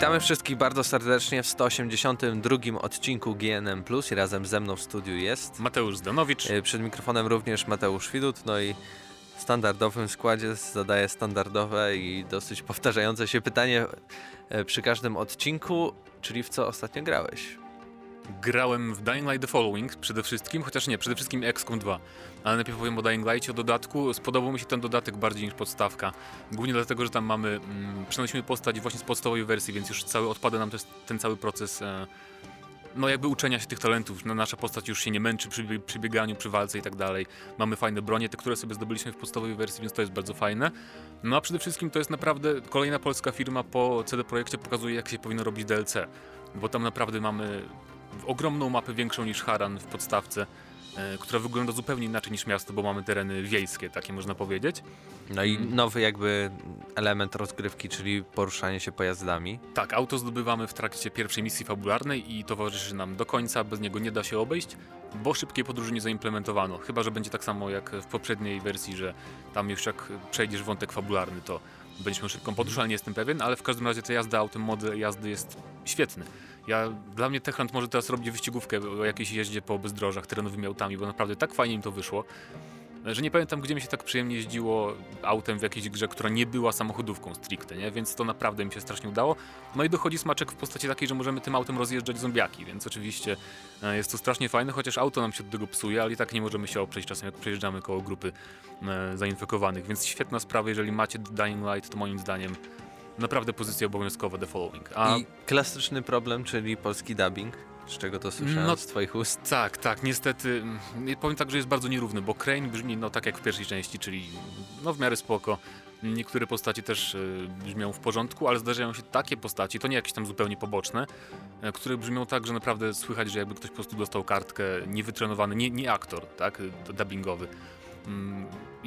Witamy wszystkich bardzo serdecznie w 182 odcinku GNM Plus i razem ze mną w studiu jest Mateusz Zdanowicz. E, Przed mikrofonem również Mateusz Widut, no i w standardowym składzie zadaję standardowe i dosyć powtarzające się pytanie e, przy każdym odcinku, czyli w co ostatnio grałeś? Grałem w Dying Light The Following przede wszystkim, chociaż nie, przede wszystkim XCOM 2. Ale najpierw powiem o Dying Lightie, o dodatku. Spodobał mi się ten dodatek bardziej niż podstawka. Głównie dlatego, że tam mamy, mm, przenosimy postać właśnie z podstawowej wersji, więc już cały odpada nam też ten cały proces e, no jakby uczenia się tych talentów. No, nasza postać już się nie męczy przy, przy bieganiu, przy walce i tak dalej. Mamy fajne bronie, te, które sobie zdobyliśmy w podstawowej wersji, więc to jest bardzo fajne. No a przede wszystkim to jest naprawdę kolejna polska firma po CD Projekcie pokazuje, jak się powinno robić DLC. Bo tam naprawdę mamy ogromną mapę większą niż Haran w podstawce, e, która wygląda zupełnie inaczej niż miasto, bo mamy tereny wiejskie, takie można powiedzieć. No i nowy jakby element rozgrywki, czyli poruszanie się pojazdami. Tak, auto zdobywamy w trakcie pierwszej misji fabularnej i towarzyszy nam do końca, bez niego nie da się obejść, bo szybkiej podróży nie zaimplementowano. Chyba, że będzie tak samo jak w poprzedniej wersji, że tam już jak przejdziesz wątek fabularny, to będziesz miał szybką podróż, ale nie jestem pewien, ale w każdym razie ta jazda autem, model jazdy jest świetny. Ja, dla mnie Techland może teraz robić wyścigówkę o jakiejś jeździe po bezdrożach terenowymi autami, bo naprawdę tak fajnie im to wyszło, że nie pamiętam, gdzie mi się tak przyjemnie jeździło autem w jakiejś grze, która nie była samochodówką stricte, nie? Więc to naprawdę mi się strasznie udało. No i dochodzi smaczek w postaci takiej, że możemy tym autem rozjeżdżać zombiaki, więc oczywiście e, jest to strasznie fajne, chociaż auto nam się od tego psuje, ale i tak nie możemy się oprzeć czasem, jak przejeżdżamy koło grupy e, zainfekowanych, więc świetna sprawa, jeżeli macie Dying Light, to moim zdaniem naprawdę pozycja obowiązkowa The Following. A... I klasyczny problem, czyli polski dubbing, z czego to słyszałem no, z twoich ust. Tak, tak, niestety mm, powiem tak, że jest bardzo nierówny, bo Crane brzmi no tak jak w pierwszej części, czyli no w miarę spoko. Niektóre postaci też y, brzmią w porządku, ale zdarzają się takie postaci, to nie jakieś tam zupełnie poboczne, y, które brzmią tak, że naprawdę słychać, że jakby ktoś po prostu dostał kartkę niewytrenowany, nie, nie aktor, tak, dubbingowy.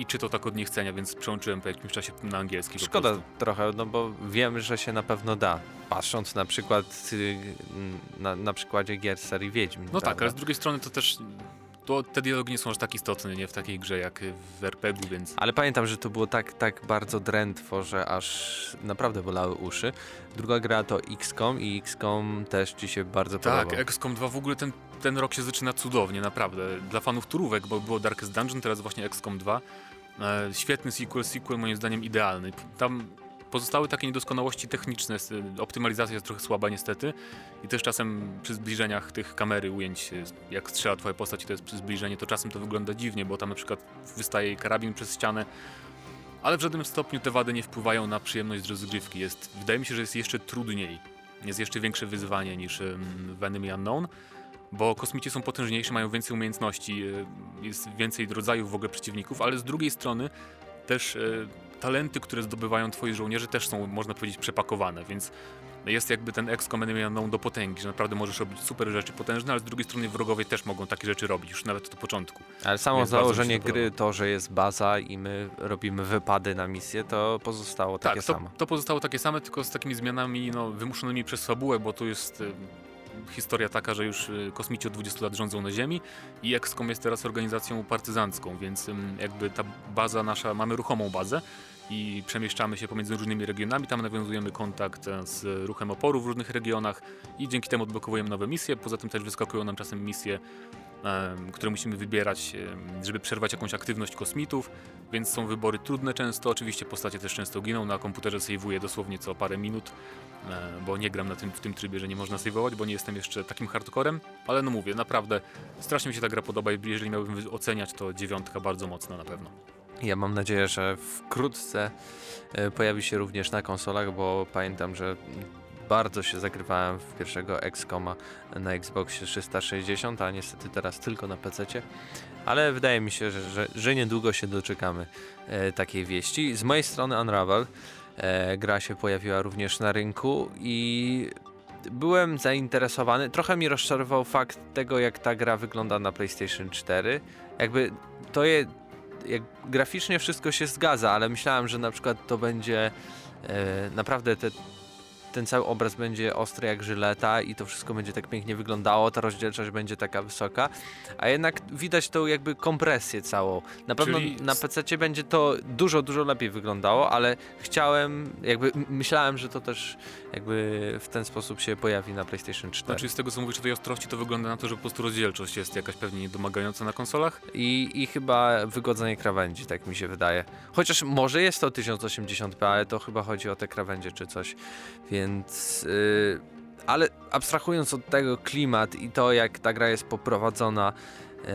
I czy to tak od niechcenia, więc przełączyłem po jakimś czasie na angielski. Szkoda trochę, no bo wiem, że się na pewno da. Patrząc na przykład y, na, na przykładzie gier serii Wiedźmin. No prawda? tak, ale z drugiej strony to też to te dialogi nie są aż tak istotne, nie w takiej grze jak w RPG-u, więc... Ale pamiętam, że to było tak, tak bardzo drętwo, że aż naprawdę bolały uszy. Druga gra to XCOM i XCOM też ci się bardzo tak, podobał. Tak, XCOM 2 w ogóle ten, ten rok się zaczyna cudownie, naprawdę. Dla fanów turówek, bo było Darkest Dungeon, teraz właśnie XCOM 2. E, świetny sequel, sequel moim zdaniem idealny. Tam Pozostały takie niedoskonałości techniczne, optymalizacja jest trochę słaba niestety i też czasem przy zbliżeniach tych kamery ujęć, jak strzela twoja postać i to jest przy zbliżeniu, to czasem to wygląda dziwnie, bo tam na przykład wystaje karabin przez ścianę, ale w żadnym stopniu te wady nie wpływają na przyjemność z rozgrywki. Jest, wydaje mi się, że jest jeszcze trudniej, jest jeszcze większe wyzwanie niż w Enemy Unknown, bo kosmici są potężniejsi, mają więcej umiejętności, e, jest więcej rodzajów w ogóle przeciwników, ale z drugiej strony też e, talenty, które zdobywają twoi żołnierze też są, można powiedzieć, przepakowane, więc jest jakby ten XCOM Enemy do potęgi, że naprawdę możesz robić super rzeczy potężne, ale z drugiej strony wrogowie też mogą takie rzeczy robić, już nawet do początku. Ale samo Więc założenie gry, to, że jest baza i my robimy wypady na misję, to pozostało takie tak, samo. To pozostało takie same, tylko z takimi zmianami no, wymuszonymi przez fabułę, bo tu jest y, historia taka, że już y, kosmici od 20 lat rządzą na Ziemi i XCOM jest teraz organizacją partyzancką, więc jakby ta baza nasza, mamy ruchomą bazę, i przemieszczamy się pomiędzy różnymi regionami. Tam nawiązujemy kontakt z ruchem oporu w różnych regionach i dzięki temu odblokowujemy nowe misje. Poza tym też wyskakują nam czasem misje, które musimy wybierać, żeby przerwać jakąś aktywność kosmitów, więc są wybory trudne często. Oczywiście postacie też często giną. Na komputerze sejwuję dosłownie co parę minut, bo nie gram na tym, w tym trybie, że nie można sejwować, bo nie jestem jeszcze takim hardcorem, ale no mówię, naprawdę strasznie mi się ta gra podoba i jeżeli miałbym oceniać, to dziewiątka bardzo mocna na pewno. Ja mam nadzieję, że wkrótce e, pojawi się również na konsolach, bo pamiętam, że bardzo się zagrywałem w pierwszego XCOMa na Xboxie 360, a niestety teraz tylko na PC. Ale wydaje mi się, że, że, że niedługo się doczekamy e, takiej wieści. Z mojej strony Unravel e, gra się pojawiła również na rynku i byłem zainteresowany. Trochę mi rozczarował fakt tego, jak ta gra wygląda na PlayStation 4. Jakby to je, jak graficznie wszystko się zgadza, ale myślałem, że na przykład to będzie e, naprawdę te ten cały obraz będzie ostry jak żyleta i to wszystko będzie tak pięknie wyglądało, ta rozdzielczość będzie taka wysoka, a jednak widać tą jakby kompresję całą. Na pewno Czyli na PC będzie to dużo, dużo lepiej wyglądało, ale chciałem, jakby myślałem, że to też jakby w ten sposób się pojawi na PlayStation 4. Znaczy z tego co mówisz o tej ostrości, to wygląda na to, że po prostu rozdzielczość jest jakaś pewnie niedomagająca na konsolach. I, I chyba wygodzenie krawędzi, tak mi się wydaje. Chociaż może jest to 1080p, ale to chyba chodzi o te krawędzie czy coś. Więc. Yy, ale abstrahując od tego klimat i to, jak ta gra jest poprowadzona, yy,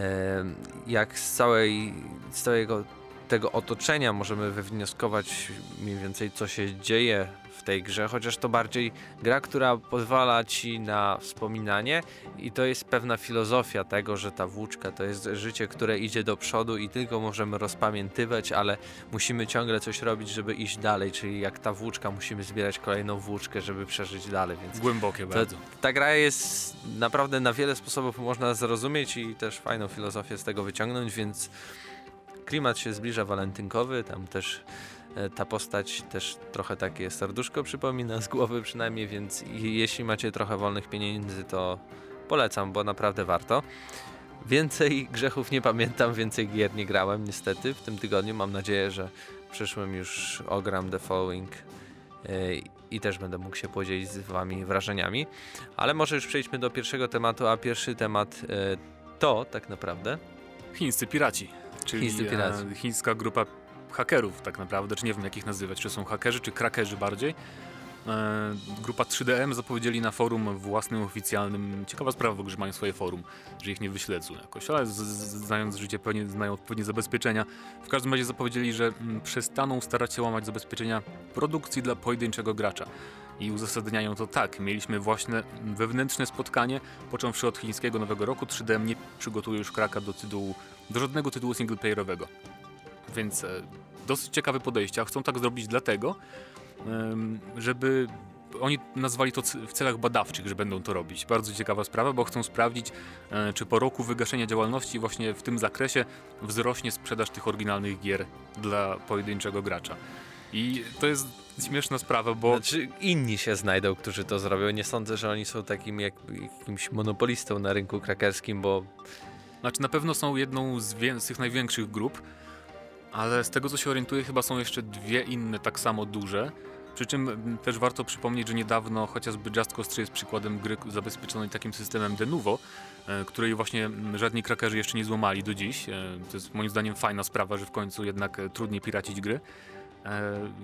jak z całej, z całego tego otoczenia możemy wywnioskować mniej więcej, co się dzieje tej grze, chociaż to bardziej gra, która pozwala ci na wspominanie i to jest pewna filozofia tego, że ta włóczka to jest życie, które idzie do przodu i tylko możemy rozpamiętywać, ale musimy ciągle coś robić, żeby iść dalej, czyli jak ta włóczka musimy zbierać kolejną włóczkę, żeby przeżyć dalej, więc Głębokie to, bardzo. ta gra jest naprawdę na wiele sposobów można zrozumieć i też fajną filozofię z tego wyciągnąć, więc klimat się zbliża walentynkowy, tam też ta postać też trochę takie serduszko przypomina z głowy przynajmniej, więc jeśli macie trochę wolnych pieniędzy, to polecam, bo naprawdę warto. Więcej grzechów nie pamiętam, więcej gier nie grałem niestety w tym tygodniu. Mam nadzieję, że w przyszłym już ogram The Following e, i też będę mógł się podzielić z wami wrażeniami. Ale może już przejdźmy do pierwszego tematu, a pierwszy temat e, to tak naprawdę Chińscy piraci, czyli Chińscy piraci. e, chińska grupa hakerów tak naprawdę, czy nie wiem jak ich nazywać, czy są hakerzy, czy krakerzy bardziej. E, grupa 3DM zapowiedzieli na forum własnym, oficjalnym, ciekawa sprawa, w ogóle, że mają swoje forum, że ich nie wyśledzą jakoś, ale z, z, znając życie pewnie znają odpowiednie zabezpieczenia. W każdym razie zapowiedzieli, że mm, przestaną starać się łamać zabezpieczenia produkcji dla pojedynczego gracza. I uzasadniają to tak, mieliśmy właśnie wewnętrzne spotkanie, począwszy od chińskiego nowego roku, 3DM nie przygotuje już kraka do tytułu, do żadnego tytułu singleplayerowego. Więc e, dosyć ciekawe podejście, a chcą tak zrobić dlatego, żeby oni nazwali to w celach badawczych, że będą to robić. Bardzo ciekawa sprawa, bo chcą sprawdzić, e, czy po roku wygaszenia działalności właśnie w tym zakresie wzrośnie sprzedaż tych oryginalnych gier dla pojedynczego gracza. I to jest śmieszna sprawa, bo Znaczy inni się znajdą, którzy to zrobią. Nie sądzę, że oni są takim jak, jakimś monopolistą na rynku krakerskim, bo Znaczy na pewno są jedną z, z tych największych grup, ale z tego co się orientuję chyba są jeszcze dwie inne tak samo duże. Przy czym też warto przypomnieć, że niedawno chociażby Just Cause 3 jest przykładem gry zabezpieczonej takim systemem Denuvo, e, której właśnie żadni krakerzy jeszcze nie złamali do dziś. E, to jest moim zdaniem fajna sprawa, że w końcu jednak e, trudniej piracić gry.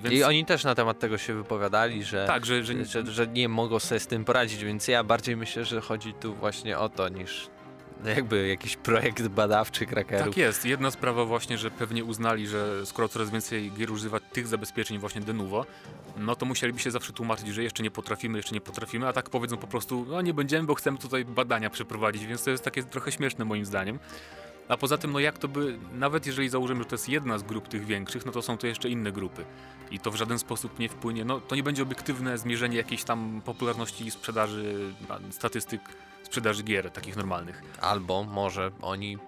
Więc i oni też na temat tego się wypowiadali, że, tak, że, że, że, że nie mogą sobie z tym poradzić, więc ja bardziej myślę, że chodzi tu właśnie o to, niż jakby jakiś projekt badawczy krakerów. Tak jest. Jedna sprawa właśnie, że pewnie uznali, że skoro coraz więcej gier używa tych zabezpieczeń właśnie Denuvo, no to musieliby się zawsze tłumaczyć, że jeszcze nie potrafimy, jeszcze nie potrafimy, a tak powiedzą po prostu, no nie będziemy, bo chcemy tutaj badania przeprowadzić, więc to jest takie trochę śmieszne moim zdaniem. A poza tym, no jak to by, nawet jeżeli założymy, że to jest jedna z grup tych większych, no to są to jeszcze inne grupy. I to w żaden sposób nie wpłynie, no to nie będzie obiektywne zmierzenie jakiejś tam popularności sprzedaży, a, statystyk sprzedaży gier takich normalnych. Albo może oni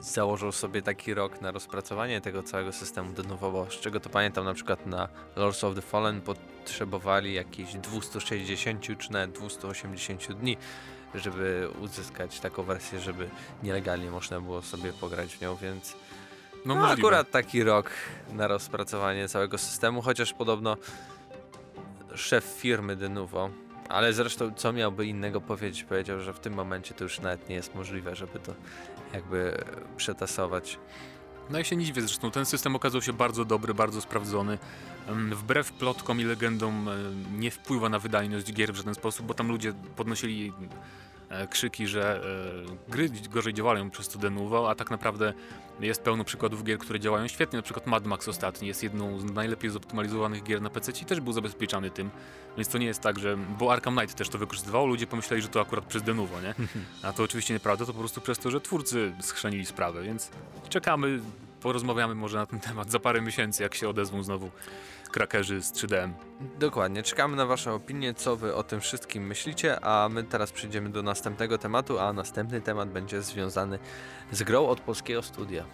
założą sobie taki rok na rozpracowanie tego całego systemu novo, bo z czego to pamiętam, na przykład na Lords of the Fallen potrzebowali jakieś 260 czy nawet 280 dni, żeby uzyskać taką wersję, żeby nielegalnie można było sobie pograć w nią, więc No, no, akurat taki rok na rozpracowanie całego systemu, chociaż podobno szef firmy Denuvo, ale zresztą co miałby innego powiedzieć, powiedział, że w tym momencie to już nawet nie jest możliwe, żeby to jakby przetasować. No i się nie dziwię, zresztą ten system okazał się bardzo dobry, bardzo sprawdzony. Em, Wbrew plotkom i legendom em, nie wpływa na wydajność gier w żaden sposób, bo tam ludzie podnosili e, krzyki, że e, gry gorzej działają przez to Denuvo, a tak naprawdę jest pełno przykładów gier, które działają świetnie. Na przykład Mad Max ostatni jest jedną z najlepiej zoptymalizowanych gier na PC i też był zabezpieczany tym, więc to nie jest tak, że... Bo Arkham Knight też to wykorzystywało, ludzie pomyśleli, że to akurat przez Denuvo, nie? A to oczywiście nieprawda, to po prostu przez to, że twórcy schrzanili sprawę, więc czekamy, porozmawiamy może na ten temat za parę miesięcy, jak się odezwą znowu krakerzy z 3DM. Dokładnie, czekamy na Wasze opinie, co Wy o tym wszystkim myślicie, a my teraz przejdziemy do następnego tematu, a następny temat będzie związany z grą od polskiego studia.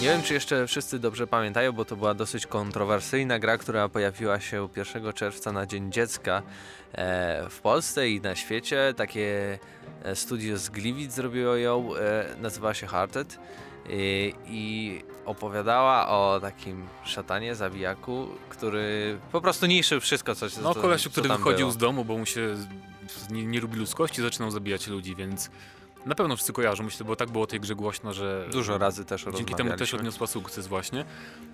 Nie wiem, czy jeszcze wszyscy dobrze pamiętają, bo to była dosyć kontrowersyjna gra, która pojawiła się 1 czerwca na Dzień Dziecka e, w Polsce i na świecie. Takie studio z Gliwic zrobiło ją, e, nazywała się Hearted i, i opowiadała o takim szatanie, zabijaku, który po prostu niszczył wszystko, co No co, kolesiu, który wychodził było. z domu, bo mu się nie, nie lubi ludzkości, zaczynał zabijać ludzi, więc na pewno wszyscy kojarzą, myślę, bo tak było tej grze głośno, że Dużo razy też Dzięki temu też odniosła sukces właśnie.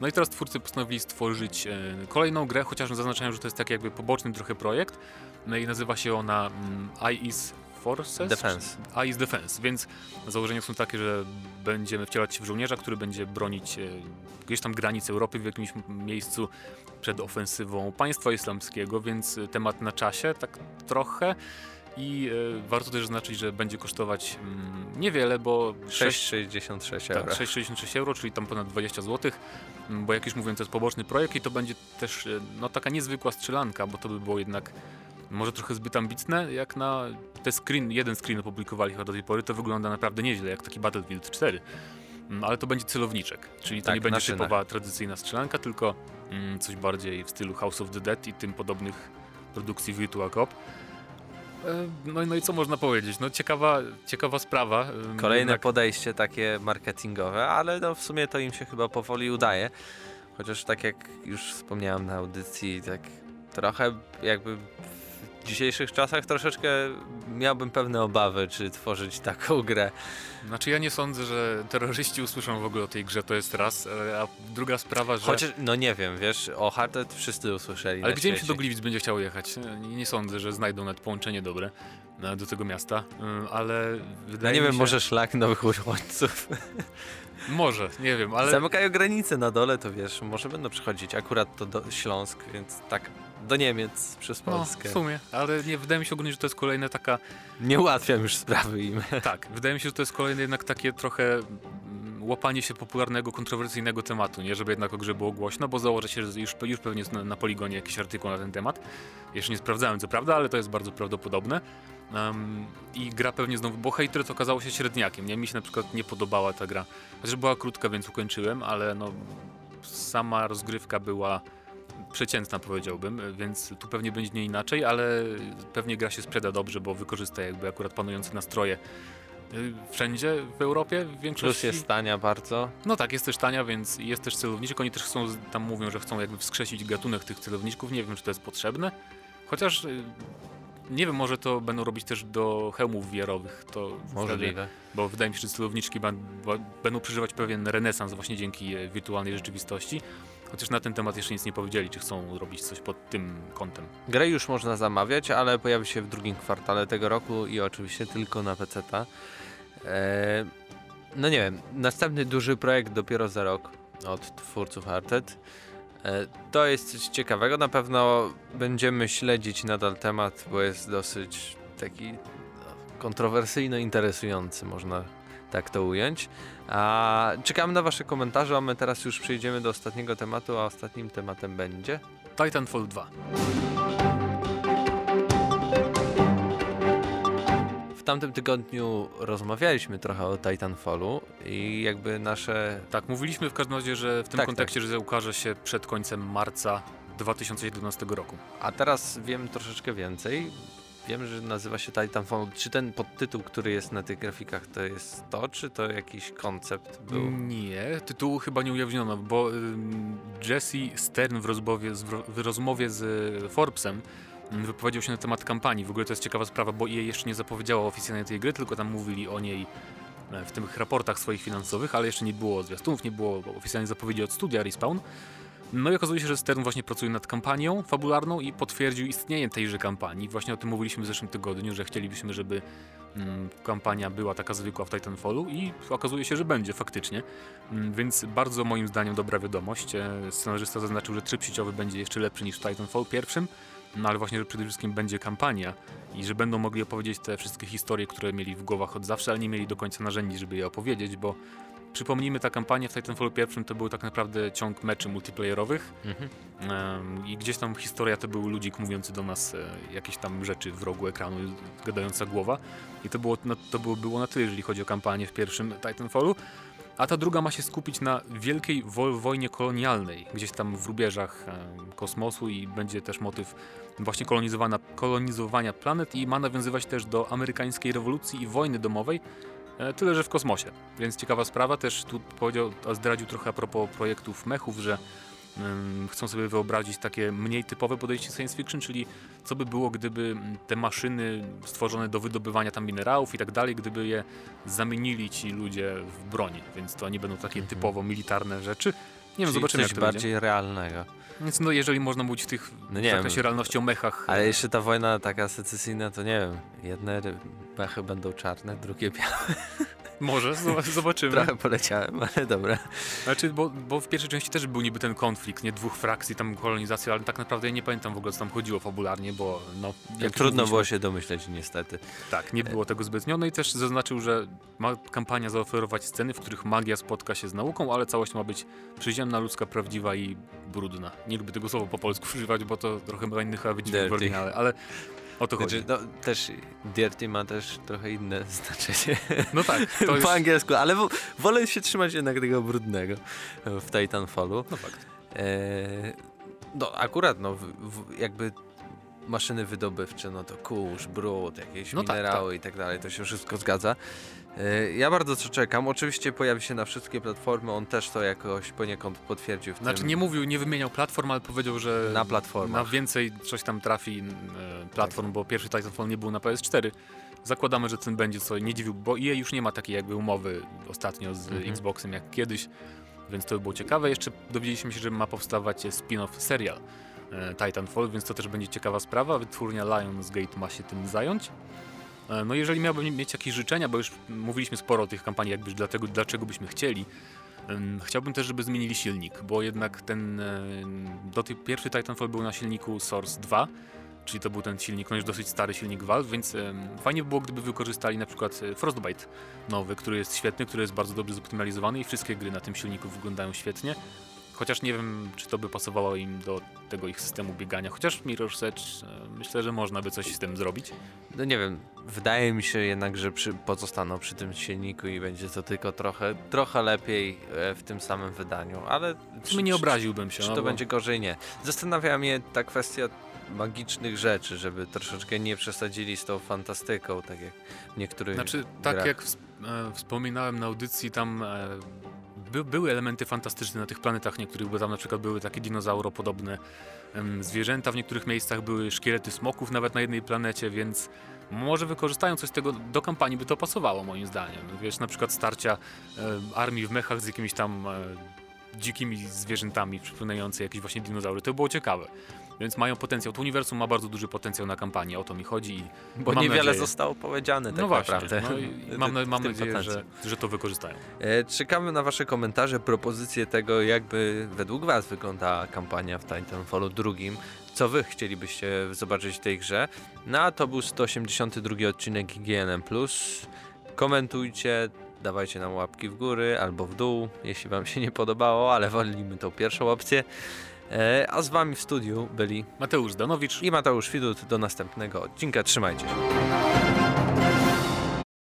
No i teraz twórcy postanowili stworzyć e, kolejną grę, chociaż zaznaczają, że to jest taki jakby poboczny trochę projekt. No i nazywa się ona mm, IS Forces? Defense. Czy- IS Defense, więc założenia są takie, że będziemy wcielać się w żołnierza, który będzie bronić e, gdzieś tam granic Europy w jakimś miejscu przed ofensywą państwa islamskiego, więc e, temat na czasie, tak trochę. I e, warto też zaznaczyć, że będzie kosztować mm, niewiele, bo 6,66 euro. tak, 6,66 euro, czyli tam ponad 20 zł, m, bo jak już mówiłem, to jest poboczny projekt i to będzie też e, no, taka niezwykła strzelanka, bo to by było jednak może trochę zbyt ambitne, jak na te screen, jeden screen opublikowali chyba do tej pory, to wygląda naprawdę nieźle, jak taki Battlefield 4. Mm, Ale to będzie celowniczek, czyli to Tak, nie będzie szynach. typowa tradycyjna strzelanka, tylko mm, coś bardziej w stylu House of the Dead i tym podobnych produkcji Virtua Cop. E, No, i- no i co można powiedzieć? No ciekawa, ciekawa sprawa. Kolejne podejście takie marketingowe, ale no w sumie to im się chyba powoli udaje. Chociaż tak jak już wspomniałem na audycji, tak trochę jakby w dzisiejszych czasach troszeczkę miałbym pewne obawy, czy tworzyć taką grę. Znaczy ja nie sądzę, że terroryści usłyszą w ogóle o tej grze, to jest raz, e, a druga sprawa, że... Chociaż, no nie wiem, wiesz, o Hearted wszyscy usłyszeli Ale gdzie im się do Gliwic będzie chciało jechać? Nie, nie sądzę, że znajdą nawet połączenie dobre e, do tego miasta, e, ale No wydaje nie mi wiem, się... może szlak nowych uchodźców. Może, nie wiem, ale... Zamykają granice na dole, to wiesz, może będą przychodzić akurat to do Śląsk, więc tak do Niemiec przez No, Polskę. w sumie, ale nie, wydaje mi się ogólnie, że to jest kolejna taka... Nie ułatwiam już sprawy im. Tak, wydaje mi się, że to jest kolejne jednak takie trochę mm, łapanie się popularnego, kontrowersyjnego tematu, nie? Żeby jednak o grze było głośno, bo założę się, że już, już pewnie jest na, na Poligonie jakiś artykuł na ten temat. Jeszcze nie sprawdzałem, co prawda, ale to jest bardzo prawdopodobne. Em, I gra pewnie znowu, bo Hatred okazało się średniakiem, nie? Mi się na przykład nie podobała ta gra. Chociaż była krótka, więc ukończyłem, ale no sama rozgrywka była przeciętna powiedziałbym, więc tu pewnie będzie nie inaczej, ale pewnie gra się sprzeda dobrze, bo wykorzysta jakby akurat panujące nastroje y, wszędzie w Europie, w większości. Plus jest tania bardzo. No tak, jest też tania, więc jest też celowniczek. Oni też chcą, tam mówią, że chcą jakby wskrzesić gatunek tych celowniczków. Nie wiem, czy to jest potrzebne. Chociaż y, nie wiem, może to będą robić też do hełmów VR-owych. To wtedy, Możliwe. bo wydaje mi się, że celowniczki będą przeżywać pewien renesans właśnie dzięki e, wirtualnej rzeczywistości. Chociaż na ten temat jeszcze nic nie powiedzieli, czy chcą robić coś pod tym kątem. Grę już można zamawiać, ale pojawi się w drugim kwartale tego roku i oczywiście tylko na PC-ta. Eee, no nie wiem, następny duży projekt dopiero za rok od twórców Arted. E, to jest coś ciekawego, na pewno będziemy śledzić nadal temat, bo jest dosyć taki no, kontrowersyjno interesujący, można tak to ująć. A czekamy na wasze komentarze, a my teraz już przejdziemy do ostatniego tematu, a ostatnim tematem będzie... Titanfall 2. W tamtym tygodniu rozmawialiśmy trochę o Titanfallu i jakby nasze. Tak, mówiliśmy w każdym razie, że w tym Tak, kontekście, że ukaże się przed końcem marca 2011 roku. A teraz wiem troszeczkę więcej. Wiem, że nazywa się Titanfall. Czy ten podtytuł, który jest na tych grafikach, to jest to, czy to jakiś koncept był? Nie, tytułu chyba nie ujawniono, bo Jesse Stern w rozmowie, z, w rozmowie z y, Forbesem wypowiedział się na temat kampanii. W ogóle to jest ciekawa sprawa, bo EA jeszcze nie zapowiedziało oficjalnie tej gry, tylko tam mówili o niej e, w tych raportach swoich finansowych, ale jeszcze nie było zwiastunów, nie było oficjalnej zapowiedzi od studia Respawn. No i okazuje się, że Stern właśnie pracuje nad kampanią fabularną i potwierdził istnienie tejże kampanii. Właśnie o tym mówiliśmy w zeszłym tygodniu, że chcielibyśmy, żeby mm, kampania była taka zwykła w Titanfallu i okazuje się, że będzie faktycznie. Mm, Więc bardzo moim zdaniem dobra wiadomość. E, Scenarzysta zaznaczył, że tryb sieciowy będzie jeszcze lepszy niż w Titanfall pierwszym, no ale właśnie, że przede wszystkim będzie kampania i że będą mogli opowiedzieć te wszystkie historie, które mieli w głowach od zawsze, ale nie mieli do końca narzędzi, żeby je opowiedzieć, bo przypomnijmy, ta kampania w Titanfallu pierwszym to był tak naprawdę ciąg meczy multiplayerowych Mhm. Em, I gdzieś tam historia to był ludzik mówiący do nas e, jakieś tam rzeczy w rogu ekranu, gadająca głowa. I to było, na, to było, było na tyle, jeżeli chodzi o kampanię w pierwszym Titanfallu. a ta druga ma się skupić na wielkiej wo wojnie kolonialnej, gdzieś tam w rubieżach e, kosmosu i będzie też motyw właśnie kolonizowania, planet i ma nawiązywać też do amerykańskiej rewolucji i wojny domowej, tyle że w kosmosie. Więc ciekawa sprawa, też tu powiedział, zdradził trochę a propos projektów mechów, że chcą sobie wyobrazić takie mniej typowe podejście science fiction, czyli co by było, gdyby te maszyny stworzone do wydobywania tam minerałów i tak dalej, gdyby je zamienili ci ludzie w broń, więc to nie będą takie mhm. typowo militarne rzeczy. Nie wiem, zobaczymy coś jak to bardziej będzie. realnego. Więc no jeżeli można mówić w tych no nie zakresie wiem, realności o mechach. Ale jeszcze ta wojna taka secesyjna, to nie wiem, jedne mechy będą czarne, drugie białe. Może, zobaczymy. Trochę poleciałem, ale dobra. Znaczy, bo, bo w pierwszej części też był niby ten konflikt, nie dwóch frakcji, tam kolonizacji, ale tak naprawdę ja nie pamiętam w ogóle, co tam chodziło fabularnie, bo no... Jak trudno było się domyśleć, niestety. Tak, nie było tego zbytnio. No i też zaznaczył, że ma kampania zaoferować sceny, w których magia spotka się z nauką, ale całość ma być przyziemna, ludzka, prawdziwa i brudna. Nie lubię tego słowa po polsku używać, bo to trochę chyba inny chyba wydźwięk w oryginale, ale o to chodzi. Znaczy, no, też dirty ma też trochę inne znaczenie. No tak. po już... angielsku, ale wolę się trzymać jednak tego brudnego w Titanfallu. No fakt. E, no akurat, no w, w, jakby maszyny wydobywcze, no to kurz, brud, jakieś no tak, minerały tak, tak. i tak dalej, to się wszystko zgadza. E, ja bardzo co czekam. Oczywiście pojawi się na wszystkie platformy, on też to jakoś poniekąd potwierdził. W znaczy tym... nie mówił, nie wymieniał platform, ale powiedział, że na platformach. Na więcej coś tam trafi e, platform, tak. bo pierwszy Titanfall nie był na PS4. Zakładamy, że ten będzie, co nie dziwił, bo EA już nie ma takiej jakby umowy ostatnio z mhm. Xboxem jak kiedyś, więc to by było ciekawe. Jeszcze dowiedzieliśmy się, że ma powstawać spin-off serial Titanfall, więc to też będzie ciekawa sprawa. Wytwórnia Lionsgate ma się tym zająć. E, no jeżeli miałbym mieć jakieś życzenia, bo już mówiliśmy sporo o tych kampanii, jakby dlatego, dlaczego byśmy chcieli, Chciałbym też, żeby zmienili silnik, bo jednak ten e, do tej pierwszy Titanfall był na silniku Source 2, czyli to był ten silnik, no już dosyć stary silnik Valve, więc fajnie by było, gdyby wykorzystali na przykład e, Frostbite nowy, który jest świetny, który jest bardzo dobrze zoptymalizowany i wszystkie gry na tym silniku wyglądają świetnie. Chociaż nie wiem, czy to by pasowało im do tego ich systemu biegania. Chociaż Mirror's Edge myślę, że można by coś z tym zrobić. No nie wiem, wydaje mi się jednak, że przy, pozostaną przy tym silniku i będzie to tylko trochę, trochę lepiej e, w tym samym wydaniu, ale... Czy, nie obraziłbym się. Czy no to bo... będzie gorzej? Nie. Zastanawia mnie ta kwestia magicznych rzeczy, żeby troszeczkę nie przesadzili z tą fantastyką, tak jak niektórych Znaczy, tak grach. jak e, wspominałem na audycji, tam e, by, były elementy fantastyczne na tych planetach niektórych, bo tam na przykład były takie dinozauropodobne zwierzęta, w niektórych miejscach były szkielety smoków nawet na jednej planecie, więc może wykorzystają coś z tego do kampanii, by to pasowało moim zdaniem. Wiesz, na przykład starcia e, armii w mechach z jakimiś tam e, dzikimi zwierzętami przypominające jakieś właśnie dinozaury. To było ciekawe. Więc mają potencjał. To uniwersum ma bardzo duży potencjał na kampanię, o to mi chodzi. Bo niewiele nadzieję... zostało powiedziane tak no właśnie, naprawdę. No i mam, mam nadzieję, że, że to wykorzystają. E, czekamy na wasze komentarze, propozycje tego, jakby według was wygląda kampania w Titanfallu drugim. Co wy chcielibyście zobaczyć w tej grze? No a to był 182 odcinek IGNM+. Komentujcie, dawajcie nam łapki w góry albo w dół, jeśli wam się nie podobało, ale wolimy tą pierwszą opcję. E, a z wami w studiu byli Mateusz Danowicz i Mateusz Widut. Do następnego odcinka. Trzymajcie się.